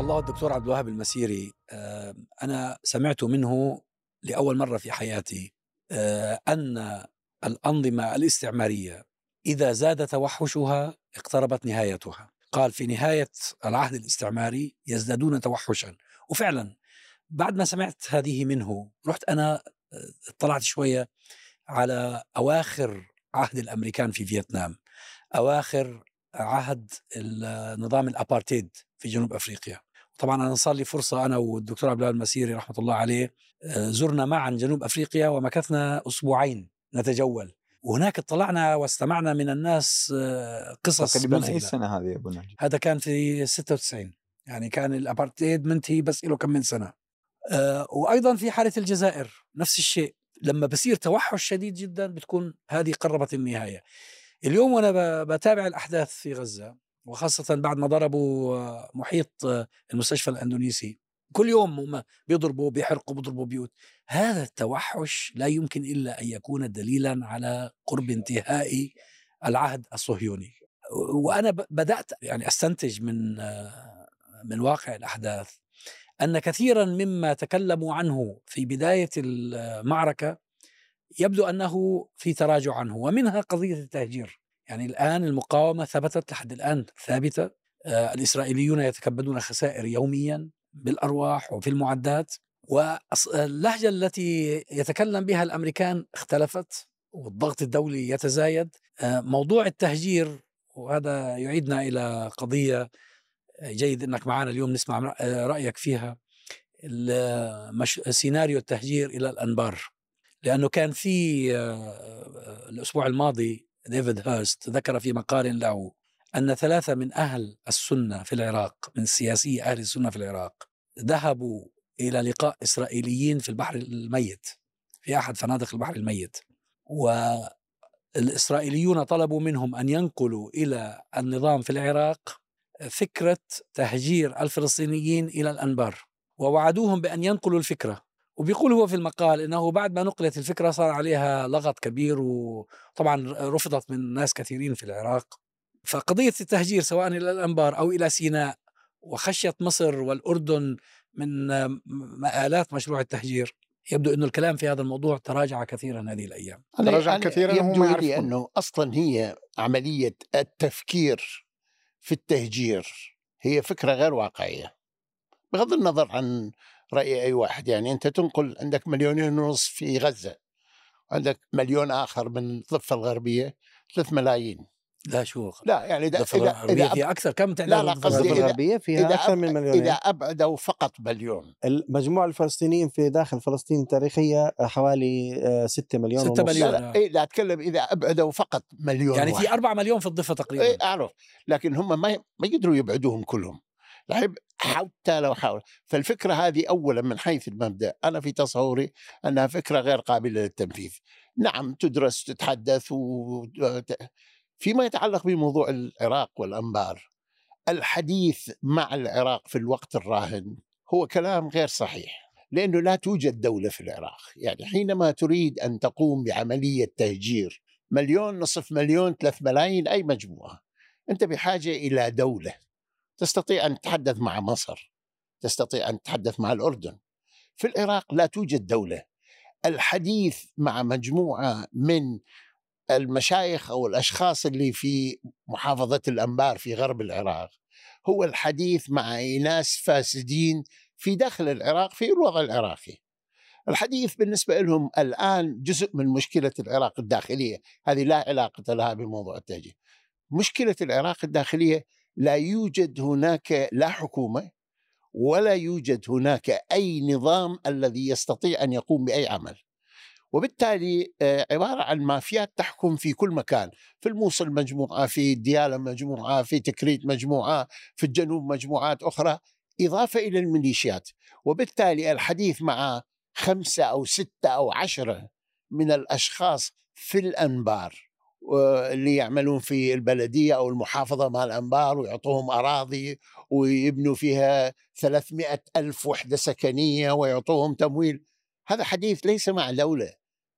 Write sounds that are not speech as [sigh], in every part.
الله الدكتور عبد الوهاب المسيري أنا سمعت منه لأول مرة في حياتي أن الأنظمة الاستعمارية إذا زاد توحشها اقتربت نهايتها. قال في نهاية العهد الاستعماري يزدادون توحشا. وفعلا بعد ما سمعت هذه منه رحت أنا اطلعت شوية على أواخر عهد الأمريكان في فيتنام أواخر عهد نظام الأبارتيد في جنوب أفريقيا. طبعا أنا صار لي فرصة أنا والدكتور عبد الله المسيري رحمة الله عليه زرنا معا جنوب أفريقيا ومكثنا أسبوعين نتجول. وهناك اطلعنا واستمعنا من الناس قصص تقريبا أي سنة هذه يا أبو ناجي؟ هذا كان في 96 يعني كان الابارتيد منتهي بس له كم من سنة. أه وأيضا في حالة الجزائر نفس الشيء. لما بصير توحش شديد جدا بتكون هذه قربت النهاية. اليوم وأنا بتابع الأحداث في غزة وخاصة بعد ما ضربوا محيط المستشفى الأندونيسي. كل يوم بيضربوا بيحرقوا بيضربوا بيوت. هذا التوحش لا يمكن إلا أن يكون دليلا على قرب انتهاء العهد الصهيوني. وأنا بدأت يعني أستنتج من من واقع الأحداث أن كثيرا مما تكلموا عنه في بداية المعركة يبدو أنه في تراجع عنه ومنها قضية التهجير. يعني الآن المقاومة ثبتت لحد الآن ثابتة الإسرائيليون يتكبدون خسائر يوميا بالأرواح وفي المعدات واللهجه التي يتكلم بها الأمريكان اختلفت والضغط الدولي يتزايد. موضوع التهجير وهذا يعيدنا إلى قضية جيد إنك معنا اليوم نسمع رأيك فيها. سيناريو التهجير إلى الأنبار لأنه كان في الأسبوع الماضي ديفيد هيرست ذكر في مقال له أن ثلاثة من أهل السنة في العراق من سياسي أهل السنة في العراق ذهبوا إلى لقاء إسرائيليين في البحر الميت في أحد فنادق البحر الميت والإسرائيليون طلبوا منهم أن ينقلوا إلى النظام في العراق فكرة تهجير الفلسطينيين إلى الأنبار ووعدوهم بأن ينقلوا الفكرة. وبيقول هو في المقال إنه بعد ما نقلت الفكرة صار عليها لغط كبير وطبعا رفضت من ناس كثيرين في العراق. فقضية التهجير سواء إلى الأنبار أو إلى سيناء وخشية مصر والأردن من مآلات مشروع التهجير يبدو أنه الكلام في هذا الموضوع تراجع كثيرا هذه الأيام. تراجع كثيرا يبدو لي أنه أصلا هي عملية التفكير في التهجير هي فكرة غير واقعية بغض النظر عن رأي أي واحد. يعني أنت تنقل عندك مليونين ونص في غزة عندك مليون آخر من الضفة الغربية ثلاث ملايين. لا شو لا يعني إذا إذا فيها أكثر. كم لا لا قصدي الغربية؟ فيها إذا أكثر من مليون. إذا أبعدوا فقط مليون. المجموع الفلسطينيين في داخل فلسطين التاريخية حوالي 6 مليون 6 مليون. لا, لا, إيه لا أتكلم إذا أبعدوا فقط مليون يعني واحد. في 4 مليون في الضفة تقريبا. إيه أعرف. لكن هم ما ما يقدروا يبعدوهم كلهم. لعب حتى لو حاول. فالفكرة هذه اولا من حيث المبدأ. أنا في تصوري أنها فكرة غير قابلة للتنفيذ. نعم تدرس تتحدث و... فيما يتعلق بموضوع العراق والأنبار الحديث مع العراق في الوقت الراهن هو كلام غير صحيح لأنه لا توجد دولة في العراق. يعني حينما تريد أن تقوم بعملية تهجير مليون نصف مليون ثلاث ملايين أي مجموعة أنت بحاجة إلى دولة. تستطيع أن تتحدث مع مصر تستطيع أن تتحدث مع الأردن في العراق لا توجد دولة الحديث مع مجموعة من المشايخ أو الأشخاص اللي في محافظة الأنبار في غرب العراق هو الحديث مع ناس فاسدين في داخل العراق في الوضع العراقي. الحديث بالنسبة لهم الآن جزء من مشكلة العراق الداخلية، هذه لا علاقة لها بموضوع التهجير. مشكلة العراق الداخلية لا يوجد هناك لا حكومة ولا يوجد هناك أي نظام الذي يستطيع أن يقوم بأي عمل. وبالتالي عبارة عن مافيات تحكم في كل مكان في الموصل مجموعة في ديالى مجموعة في تكريت مجموعة في الجنوب مجموعات أخرى إضافة إلى الميليشيات وبالتالي الحديث مع خمسة أو ستة أو عشرة من الأشخاص في الأنبار اللي يعملون في البلدية أو المحافظة مع الأنبار ويعطوهم أراضي ويبنوا فيها 300 ألف وحدة سكنية ويعطوهم تمويل. هذا حديث ليس مع دولة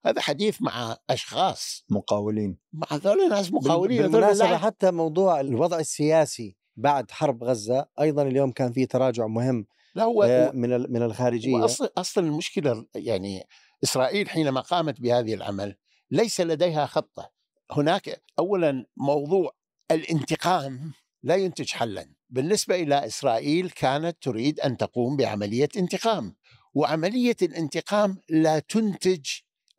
هذا حديث مع أشخاص. مقاولين. مع هذول ناس مقاولين بالمناسبة حتى موضوع الوضع السياسي بعد حرب غزة أيضا اليوم كان في تراجع مهم لا هو, آه، من من الخارجية. واصل اصل المشكلة يعني إسرائيل حينما قامت بهذه العمل ليس لديها خطة. هناك اولا موضوع الانتقام لا ينتج حلا بالنسبة إلى إسرائيل كانت تريد أن تقوم بعملية انتقام وعملية الانتقام لا تنتج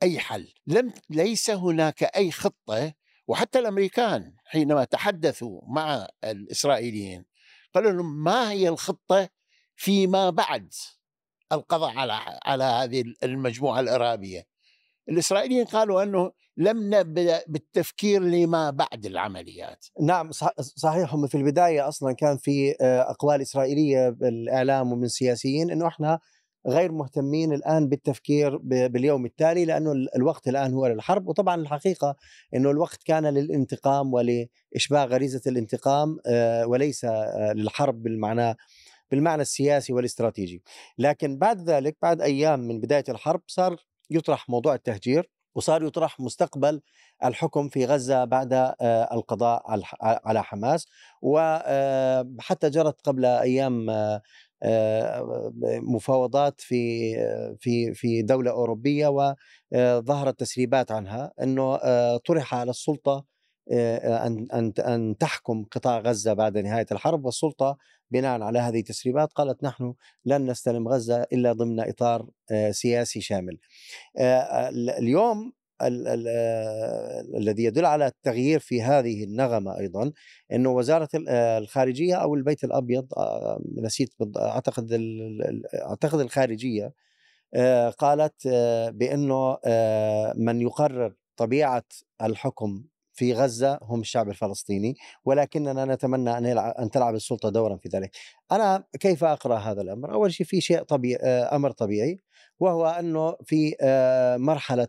أي حل لم ليس هناك أي خطة وحتى الأمريكان حينما تحدثوا مع الإسرائيليين قالوا لهم ما هي الخطة فيما بعد القضاء على على هذه المجموعة الإرهابية. الإسرائيليين قالوا أنه لم نبدأ بالتفكير لما بعد العمليات. نعم صح- صحيح. هم في البداية أصلا كان في آه، أقوال إسرائيلية بالإعلام ومن سياسيين إنه إحنا غير مهتمين الآن بالتفكير باليوم التالي لأنه ال- الوقت الآن هو للحرب. وطبعا الحقيقة إنه الوقت كان للانتقام ولإشباع غريزة الانتقام آه، وليس آه، للحرب بالمعنى بالمعنى السياسي والاستراتيجي. لكن بعد ذلك بعد أيام من بداية الحرب صار يطرح موضوع التهجير. وصار يطرح مستقبل الحكم في غزة بعد آه، القضاء على حماس. وحتى جرت قبل أيام آه، آه، مفاوضات في في في دولة أوروبية وظهرت تسريبات عنها آه، طرح على السلطة آه، أن أن أن تحكم قطاع غزة بعد نهاية الحرب. والسلطة بناء على هذه التسريبات قالت نحن لن نستلم غزة إلا ضمن إطار آه، سياسي شامل. آه، ال- اليوم ال- ال- آه، الذي يدل على التغيير في هذه النغمة أيضا إنه وزارة ال- آه، الخارجية أو البيت الأبيض آه، نسيت بالض- أعتقد ال- ال- أعتقد الخارجية آه، قالت آه، آه، من يقرر طبيعة الحكم في غزة هم الشعب الفلسطيني ولكننا نتمنى يلعب أن تلعب السلطة دورا في ذلك. أنا كيف أقرأ هذا الأمر؟ أول شيء في شيء طبيعي آه، أمر طبيعي وهو أنه في آه، مرحلة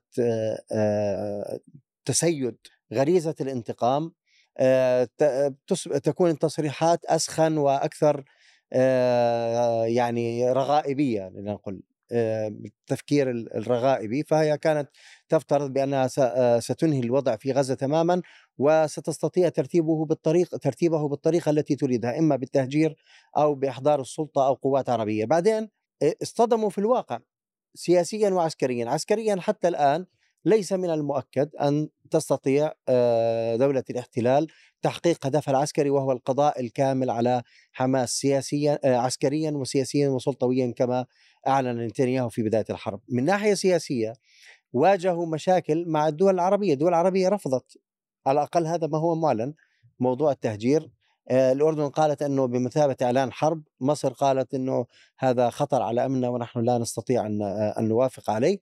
آه، تسيد غريزة الانتقام تكون التصريحات أسخن وأكثر آه، يعني رغائبية لنقل آه، بالتفكير ال- الرغائبي فهي كانت تفترض بأنها آه، ستنهي الوضع في غزة تماما وستستطيع ترتيبه بالطريق ترتيبه بالطريقة التي تريدها إما بالتهجير أو بإحضار السلطة أو قوات عربية. بعدين آه، اصطدموا في الواقع سياسيا وعسكريا. عسكريا حتى الآن ليس من المؤكد أن تستطيع آه، دولة الاحتلال تحقيق هدفها العسكري وهو القضاء الكامل على حماس سياسيا آه، عسكريا وسياسيا وسلطويا كما أعلن نتنياهو في بداية الحرب. من ناحية سياسية واجهوا مشاكل مع الدول العربية. الدول العربية رفضت على الأقل هذا ما هو معلن موضوع التهجير. آه، الأردن قالت أنه بمثابة إعلان حرب مصر قالت أنه هذا خطر على أمننا ونحن لا نستطيع أن, أن نوافق عليه.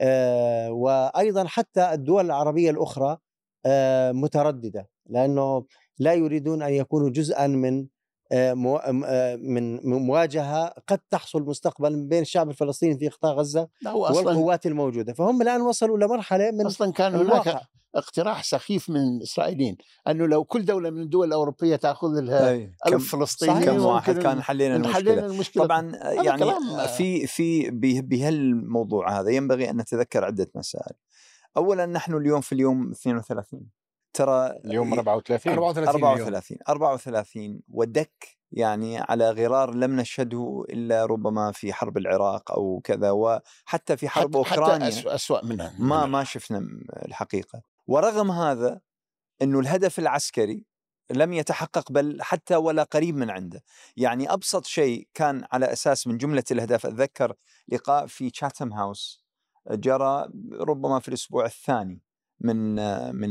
آه، وأيضا حتى الدول العربية الأخرى آه، مترددة لأنه لا يريدون أن يكونوا جزءا من من من مواجهة قد تحصل مستقبلا بين الشعب الفلسطيني في قطاع غزة لا هو أصلا والقوات الموجودة فهم الآن وصلوا لمرحلة من أصلا كان هناك اقتراح سخيف من الإسرائيليين أنه لو كل دولة من الدول الأوروبية تأخذ لها أي. كم ألف فلسطيني. كم واحد كان حلينا المشكلة حلينا المشكلة طبعا يعني كلام- في في به- بهالموضوع هذا ينبغي أن نتذكر عدة مسائل. اولا نحن اليوم في اليوم 32 ترى اليوم 34 34 اليوم. 34 34 ودك يعني على غرار لم نشهده إلا ربما في حرب العراق أو كذا وحتى في حرب حتى, حتى أوكرانيا. أسوأ, أسوأ منها. ما منها. ما شفنا الحقيقة. ورغم هذا إنه الهدف العسكري لم يتحقق بل حتى ولا قريب من عنده. يعني أبسط شيء كان على أساس من جملة الأهداف أتذكر لقاء في تشاتم هاوس جرى ربما في الأسبوع الثاني. من من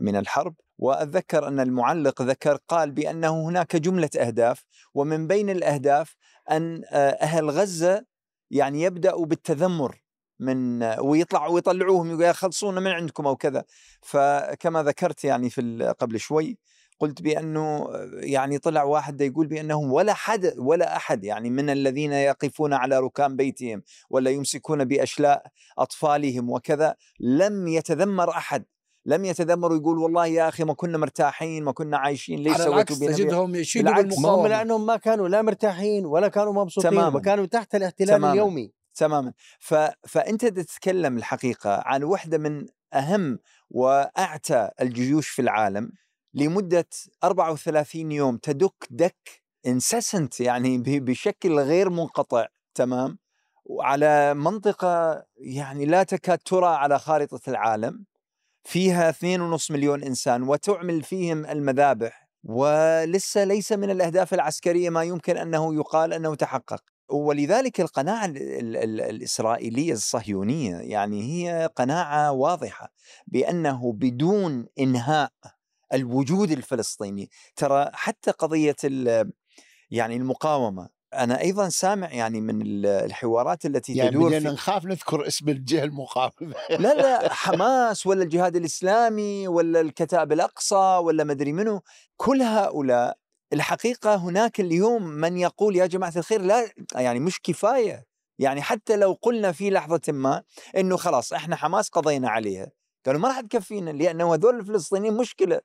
من الحرب وأتذكر أن المعلق ذكر قال بأنه هناك جملة أهداف ومن بين الأهداف أن أهل غزة يعني يبدأوا بالتذمر من ويطلع ويطلعوهم يقول خلصونا من عندكم أو كذا. فكما ذكرت يعني في قبل شوي قلت بأنه يعني طلع واحد يقول بانه ولا حد ولا أحد يعني من الذين يقفون على ركام بيتهم ولا يمسكون بأشلاء أطفالهم وكذا لم يتذمر أحد. لم يتذمر ويقول والله يا أخي ما كنا مرتاحين ما كنا عايشين ليش على سويتوا العكس تجدهم يشيدوا بالمقاومة. لأنهم ما كانوا لا مرتاحين ولا كانوا مبسوطين تماماً. وكانوا تحت الاحتلال تماماً. اليومي. تماما. ف... فأنت تتكلم الحقيقة عن واحدة من أهم وأعتى الجيوش في العالم. لمدة 34 يوم تدك دك انسسنت يعني بشكل غير منقطع تمام؟ وعلى منطقة يعني لا تكاد ترى على خارطة العالم فيها 2.5 مليون إنسان وتعمل فيهم المذابح ولسه ليس من الأهداف العسكرية ما يمكن أنه يقال أنه تحقق. ولذلك القناعة ال- ال- ال- الإسرائيلية الصهيونية يعني هي قناعة واضحة بأنه بدون إنهاء الوجود الفلسطيني. ترى حتى قضية ال- يعني المقاومة أنا أيضا سامع يعني من ال- الحوارات التي يعني تدور في نخاف نذكر اسم الجهة المقاومة. لا لا [laughs] حماس ولا الجهاد الإسلامي ولا الكتاب الأقصى ولا مدري منو كل هؤلاء الحقيقة هناك اليوم من يقول يا جماعة الخير لا يعني مش كفاية. يعني حتى لو قلنا في لحظة ما إنه خلاص إحنا حماس قضينا عليها قالوا ما راح تكفينا لأنه هذول الفلسطينيين مشكلة. لا،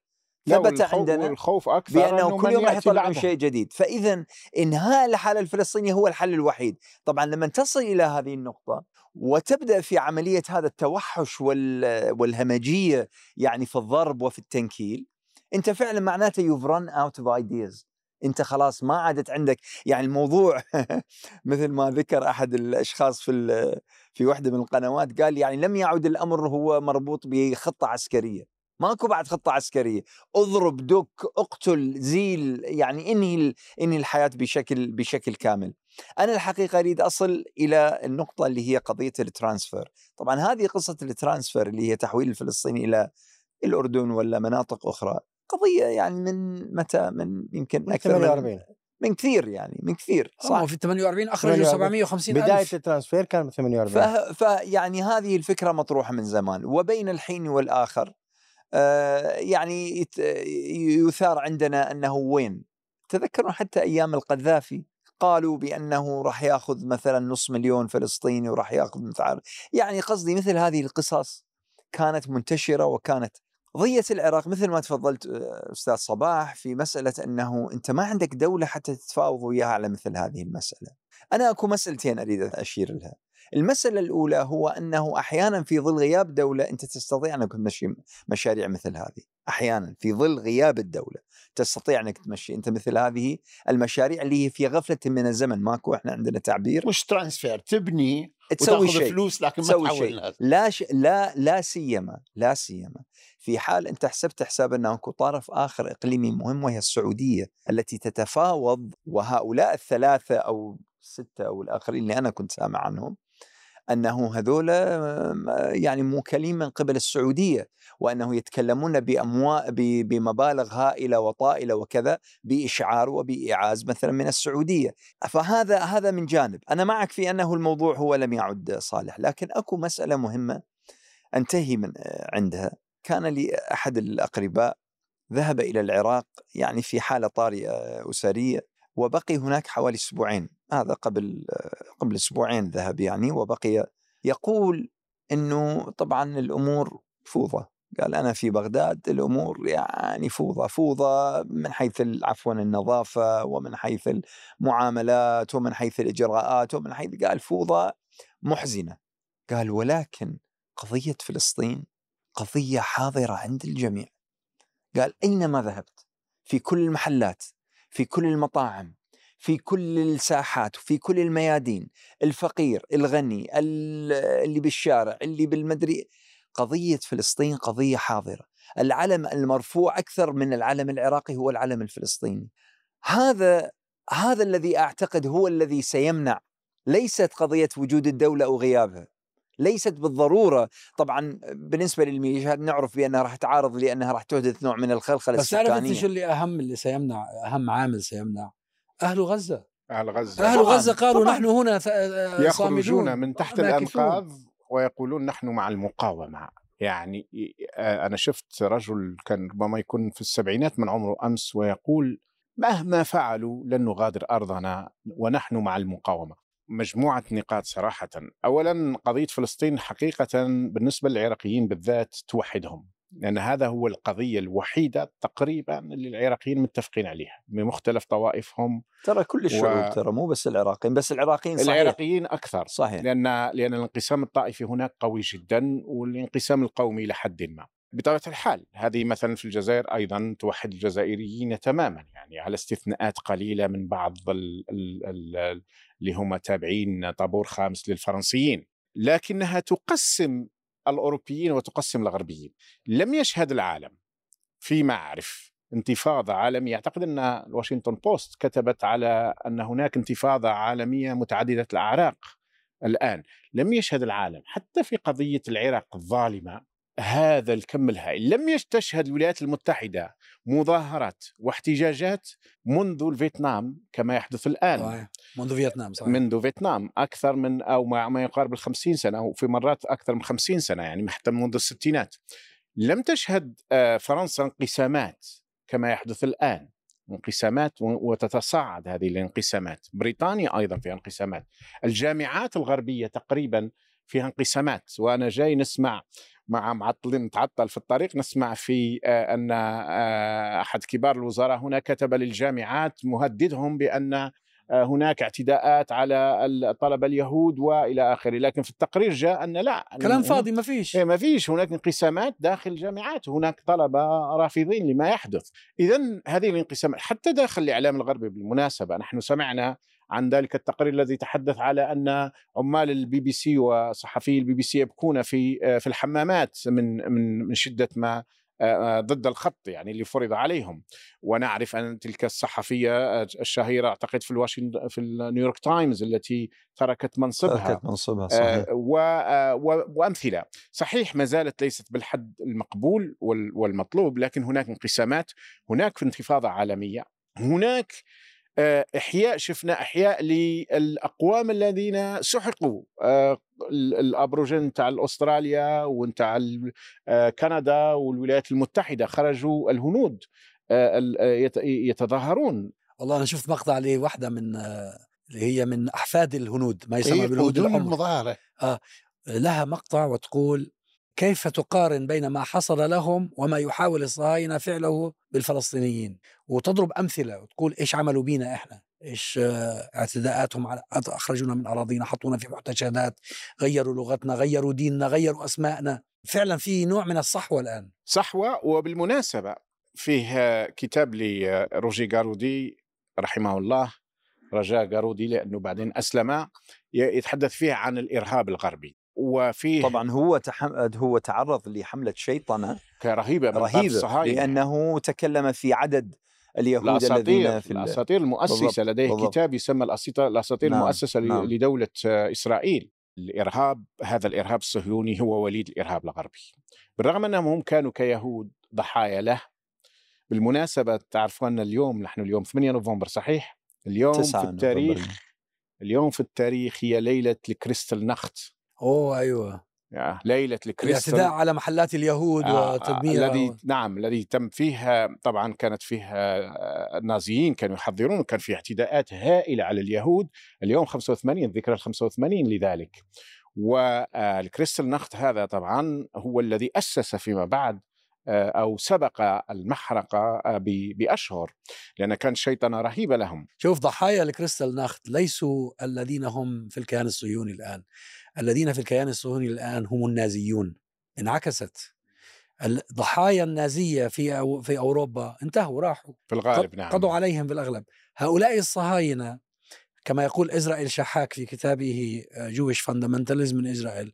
ثبت عندنا والخوف أكثر بأنه إنه كل يوم راح يطلعون بعدها. شيء جديد. فاذا إنهاء الحاله الفلسطينيه هو الحل الوحيد. طبعا لما تصل إلى هذه النقطة وتبدأ في عملية هذا التوحش وال- والهمجية يعني في الضرب وفي التنكيل أنت فعلا معناته you've run out of ideas أنت خلاص ما عادت عندك. يعني الموضوع [laughs] مثل ما ذكر أحد الأشخاص في في واحدة من القنوات قال يعني لم يعد الأمر هو مربوط بخطة عسكرية. ماكو بعد خطة عسكرية. اضرب دك اقتل زيل يعني انهي انهي الحياة بشكل بشكل كامل. أنا الحقيقة أريد أصل إلى النقطة اللي هي قضية ال transfer. طبعا هذه قصة ال transfer اللي هي تحويل الفلسطيني إلى الأردن ولا مناطق أخرى قضية يعني من متى من يمكن من أكثر من 48 من كثير يعني من كثير صح؟ صح في 48 اخرجوا 48. 750 بداية ألف ال transfer كان ب 48 ف... فيعني هذه الفكرة مطروحة من زمان. وبين الحين والآخر آه، يعني يت- يثار عندنا أنه وين تذكرون حتى أيام القذافي قالوا بأنه راح ياخذ مثلا نص مليون فلسطيني وراح ياخذ مثل يعني قصدي مثل هذه القصص كانت منتشرة وكانت قضيه العراق مثل ما تفضلت آه، أستاذ صباح في مسألة أنه أنت ما عندك دولة حتى تتفاوض وياها على مثل هذه المسألة. أنا أكو مسألتين أريد أشير لها. المسألة الأولى هو أنه أحيانا في ظل غياب دولة أنت تستطيع أنك تمشي مشاريع مثل هذه، أحيانا في ظل غياب الدولة تستطيع أنك تمشي. أنت مثل هذه المشاريع اللي هي في غفلة من الزمن. ماكو إحنا عندنا تعبير. مش transfer تبني تسوي شيء. فلوس لكن ما تسوي شيء. لا ش... لا لا سيما لا سيما. في حال أنت حسبت حساب أنه أكو طرف آخر إقليمي مهم وهي السعودية التي تتفاوض وهؤلاء الثلاثة أو سته أو الآخرين اللي أنا كنت سامع عنهم أنه هذول يعني موكلين من قبل السعودية وأنه يتكلمون باموال بمبالغ هائلة وطائلة وكذا بإشعار وبايعاز مثلا من السعودية. فهذا هذا من جانب. أنا معك في أنه الموضوع هو لم يعد صالح لكن أكو مسألة مهمة أنتهي من عندها. كان لي أحد الأقرباء ذهب إلى العراق يعني في حالة طارئة أسرية وبقي هناك حوالي أسبوعين. هذا قبل قبل أسبوعين ذهب يعني وبقي يقول إنه طبعا الأمور فوضى. قال أنا في بغداد الأمور يعني فوضى فوضى من حيث عفوا النظافة ومن حيث المعاملات ومن حيث الإجراءات ومن حيث قال فوضى محزنة. قال ولكن قضية فلسطين قضية حاضرة عند الجميع. قال أينما ذهبت؟ في كل المحلات في كل المطاعم في كل الساحات وفي كل الميادين الفقير الغني اللي بالشارع اللي بالمدري قضية فلسطين قضية حاضرة. العلم المرفوع أكثر من العلم العراقي هو العلم الفلسطيني. هذا هذا الذي أعتقد هو الذي سيمنع ليست قضية وجود الدولة أو غيابها. ليست بالضرورة. طبعا بالنسبة للميليشيات نعرف بأنها راح تعارض لأنها راح تحدث نوع من الخلخلة بس تعرف أنت السكانية. شو اللي أهم اللي سيمنع أهم عامل سيمنع؟ أهل غزة. أهل غزة. أهل طبعاً، غزة قالوا طبعاً. نحن هنا يخرجون من تحت. الأنقاض ويقولون نحن مع المقاومة. يعني آه، أنا شفت رجل كان ربما يكون في السبعينات من عمره أمس ويقول مهما فعلوا لن نغادر أرضنا ونحن مع المقاومة. مجموعة نقاط صراحة. اولا قضية فلسطين حقيقة بالنسبة للعراقيين بالذات توحدهم. لأن هذا هو القضية الوحيدة تقريبا اللي العراقيين متفقين عليها بمختلف طوائفهم ترى كل الشعوب و- ترى مو بس العراقيين بس العراقيين صحيح. العراقيين أكثر صحيح. لأن لأن الانقسام الطائفي هناك قوي جدا والانقسام القومي إلى حد ما. بطبيعة الحال هذه مثلا في الجزائر أيضا توحد الجزائريين تماما يعني على استثناءات قليلة من بعض ال ال ال اللي هم تابعين طابور خامس للفرنسيين لكنها تقسم الأوروبيين وتقسم الغربيين. لم يشهد العالم فيما اعرف انتفاضة عالمية. أعتقد أن الواشنطن بوست كتبت على أن هناك انتفاضة عالمية متعددة الأعراق الآن. لم يشهد العالم حتى في قضية العراق الظالمة هذا الكم الهائل. لم تشهد الولايات المتحدة مظاهرات واحتجاجات منذ الفيتنام كما يحدث الآن. صحيح. منذ فيتنام صحيح. منذ فيتنام أكثر من أو ما يقارب الخمسين سنة وفي مرات أكثر من خمسين سنة يعني حتى منذ الستينات. لم تشهد آه، فرنسا انقسامات كما يحدث الآن. انقسامات وتتصاعد هذه الانقسامات. بريطانيا أيضا فيها انقسامات. الجامعات الغربية تقريبا فيها انقسامات وأنا جاي نسمع مع معطلين متعطل في الطريق نسمع في آه، أن آه، أحد كبار الوزراء هنا كتب للجامعات مهددهم بأن آه، هناك اعتداءات على الطلبة اليهود وإلى آخره. لكن في التقرير جاء أن لا كلام فاضي ما فيش. إيه، ما فيش. هناك انقسامات داخل الجامعات هناك طلبة رافضين لما يحدث. اذا هذه الانقسامات حتى داخل الإعلام الغربي بالمناسبة نحن سمعنا عن ذلك التقرير الذي تحدث على أن عمال البي بي سي وصحفي البي بي سي يبكون في آه، في الحمامات من من من شدة ما آه، آه، ضد الخط يعني اللي فرض عليهم. ونعرف أن تلك الصحفية الشهيرة أعتقد في الواشنطن في النيويورك تايمز التي تركت منصبها تركت منصبها صحيح. و وأمثلة. صحيح ما زالت ليست بالحد المقبول والمطلوب لكن هناك انقسامات هناك انتفاضه عالمية هناك آه، إحياء شفنا إحياء للأقوام الذين سحقوا آه، الأبروجين تاع أستراليا ونتاع آه، كندا والولايات المتحدة خرجوا الهنود يتظاهرون. والله أنا شفت مقطع لواحدة من اللي هي من أحفاد الهنود ما يسمى إيه بالهنود المظاهره آه لها مقطع وتقول كيف تقارن بين ما حصل لهم وما يحاول الصهاينة فعله بالفلسطينيين؟ وتضرب أمثلة وتقول إيش عملوا بينا إحنا؟ إيش اعتداءاتهم على أخرجونا من أراضينا حطونا في محتشدات غيروا لغتنا غيروا ديننا غيروا أسماءنا. فعلا في نوع من الصحوة الآن. صحوة وبالمناسبة فيه كتاب لروجي جارودي رحمه الله رجاء جارودي لأنه بعدين أسلم يتحدث فيه عن الإرهاب الغربي. وفيه طبعا هو تحم... هو تعرض لحملة شيطنة رهيبة رهيبه لأنه تكلم في عدد اليهود الذين في الأساطير المؤسسة بالضبط. لديه بالضبط. كتاب يسمى الأساطير نعم. المؤسسة نعم. لدولة إسرائيل الإرهاب هذا الإرهاب الصهيوني هو وليد الإرهاب الغربي بالرغم أنهم هم كانوا كيهود ضحايا له بالمناسبة تعرفون اليوم نحن اليوم 8 نوفمبر صحيح اليوم في التاريخ نوفمبر. اليوم في التاريخ هي ليلة الكريستال نخت أوه أيوه. ليلة الكريستال الاعتداء على محلات اليهود آه, آه، وتدمير الذي نعم الذي تم فيها طبعا كانت فيها آه، النازيين كانوا يحذرون وكان في اعتداءات هائلة على اليهود. اليوم 85 الذكرى ال 85 لذلك. والكريستال نخت هذا طبعا هو الذي أسس فيما بعد آه، أو سبق المحرقة بأشهر لأن كان شيطنه رهيبه لهم. شوف ضحايا ال Kristallnacht ليسوا الذين هم في الكيان الصهيوني الآن، الذين في الكيان الصهيوني الآن هم النازيون. انعكست. الضحايا النازية في أو في أوروبا انتهوا راحوا. في الغالب نعم. قضوا عليهم في الأغلب. هؤلاء الصهاينة كما يقول إسرائيل شحاك في كتابه Jewish Fundamentalism من إسرائيل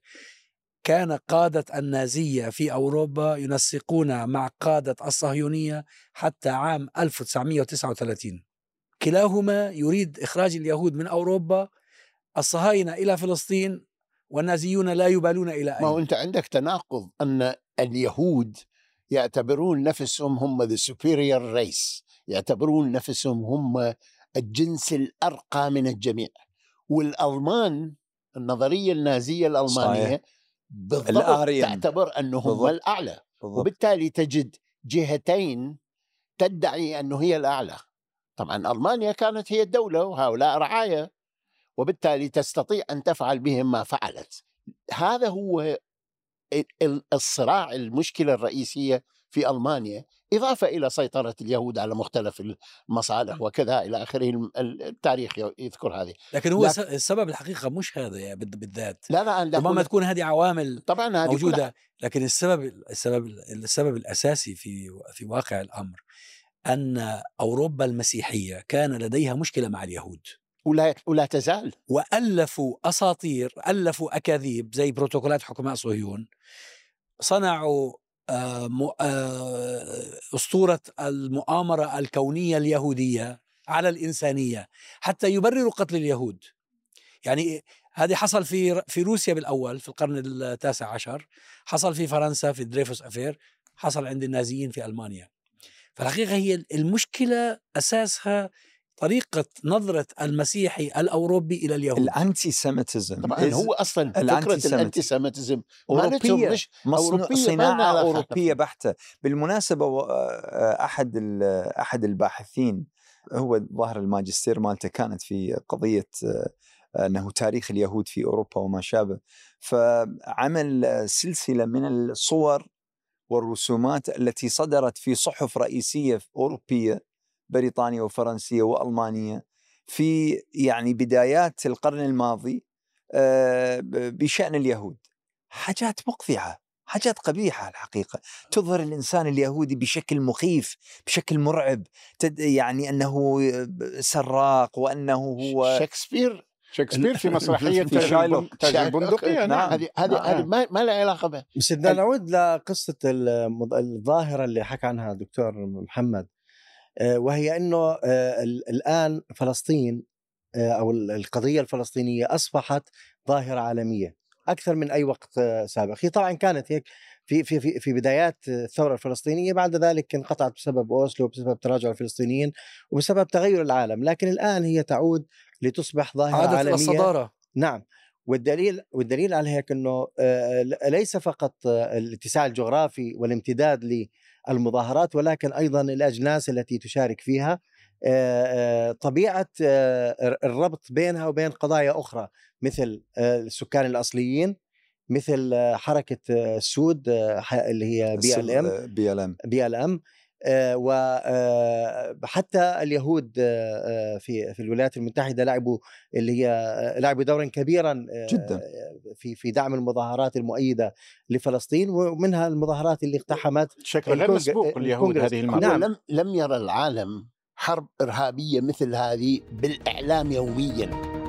كان قادة النازية في أوروبا ينسقون مع قادة الصهيونية حتى عام 1939 كلاهما يريد إخراج اليهود من أوروبا الصهاينة إلى فلسطين والنازيون لا يبالون إلى أين؟ ما هو أنت عندك تناقض أن اليهود يعتبرون نفسهم هم the superior race يعتبرون نفسهم هم الجنس الأرقى من الجميع. والألمان النظرية النازية الألمانية صحيح. بالضبط تعتبر أنهم هم الأعلى. بالضبط. وبالتالي تجد جهتين تدعي أنه هي الأعلى. طبعا ألمانيا كانت هي الدولة وهؤلاء رعاية. وبالتالي تستطيع أن تفعل بهم ما فعلت. هذا هو الصراع المشكلة الرئيسية في ألمانيا إضافة إلى سيطرة اليهود على مختلف المصالح وكذا إلى آخره التاريخ يذكر هذه. لكن هو لكن- الس- السبب الحقيقة مش هذا يعني بالذات. لا لا ربما تكون هذه عوامل طبعا هذه كلها موجودة لكن السبب السبب السبب الأساسي في في واقع الأمر أن أوروبا المسيحية كان لديها مشكلة مع اليهود. ولا ولا تزال. وألفوا أساطير ألفوا أكاذيب زي بروتوكولات حكماء صهيون. صنعوا آه، آه، أسطورة المؤامرة الكونية اليهودية على الإنسانية حتى يبرروا قتل اليهود. يعني هذه حصل في في روسيا بالأول في القرن التاسع عشر. حصل في فرنسا في Dreyfus Affair. حصل عند النازيين في ألمانيا. فالحقيقة هي المشكلة أساسها طريقة نظرة المسيحي الأوروبي إلى اليهود. ال anti-Semitism طبعا هو أصلا فكرة ال anti-Semit- ال anti-Semitism أوروبية مش مصنوع أوروبية صناعة أوروبية بحتة. بالمناسبة آه، أحد أحد الباحثين هو ظاهر الماجستير مالته كانت في قضية آه، أنه تاريخ اليهود في أوروبا وما شابه. فعمل سلسلة من الصور والرسومات التي صدرت في صحف رئيسية أوروبية بريطانية وفرنسية وألمانية. في يعني بدايات القرن الماضي آه، بشأن اليهود. حاجات مقذعة حاجات قبيحة الحقيقة. تظهر الإنسان اليهودي بشكل مخيف بشكل مرعب. تد يعني أنه سراق وأنه هو شكسبير شكسبير في مسرحية [laughs] في تاج شايلوك. البن- تاج البندقية. نعم. نعم. هذه هذه آه. هذه ما, ما لها علاقة به. بس بدنا نعود لقصة الظاهرة اللي حكى عنها الدكتور محمد آه، وهي أنه آه، ال- الآن فلسطين آه، أو ال- القضية الفلسطينية أصبحت ظاهرة عالمية أكثر من أي وقت آه، سابق. هي طبعا كانت هيك في في في في بدايات الثورة الفلسطينية بعد ذلك انقطعت بسبب أوسلو وبسبب تراجع الفلسطينيين وبسبب تغير العالم. لكن الآن هي تعود لتصبح ظاهرة عادت إلى عالمية. الصدارة. نعم. والدليل والدليل على هيك إنه آه، ليس فقط آه، الاتساع الجغرافي والامتداد للمظاهرات ولكن أيضا الاجناس التي تشارك فيها آه، آه، طبيعة آه، الربط بينها وبين قضايا أخرى مثل آه، السكان الأصليين مثل آه، حركة آه، السود آه، اللي هي بي إل إم. بي إل إم. بي إل إم. وحتى اليهود آه، آه، في في الولايات المتحدة لعبوا اللي هي آه، لعبوا دورا كبيرا آه، جداً. في في دعم المظاهرات المؤيدة لفلسطين ومنها المظاهرات اللي اقتحمت بشكل غير مسبوق اليهود. هذه المرة نعم. لم لم يرى العالم حرب إرهابية مثل هذه بالإعلام يوميا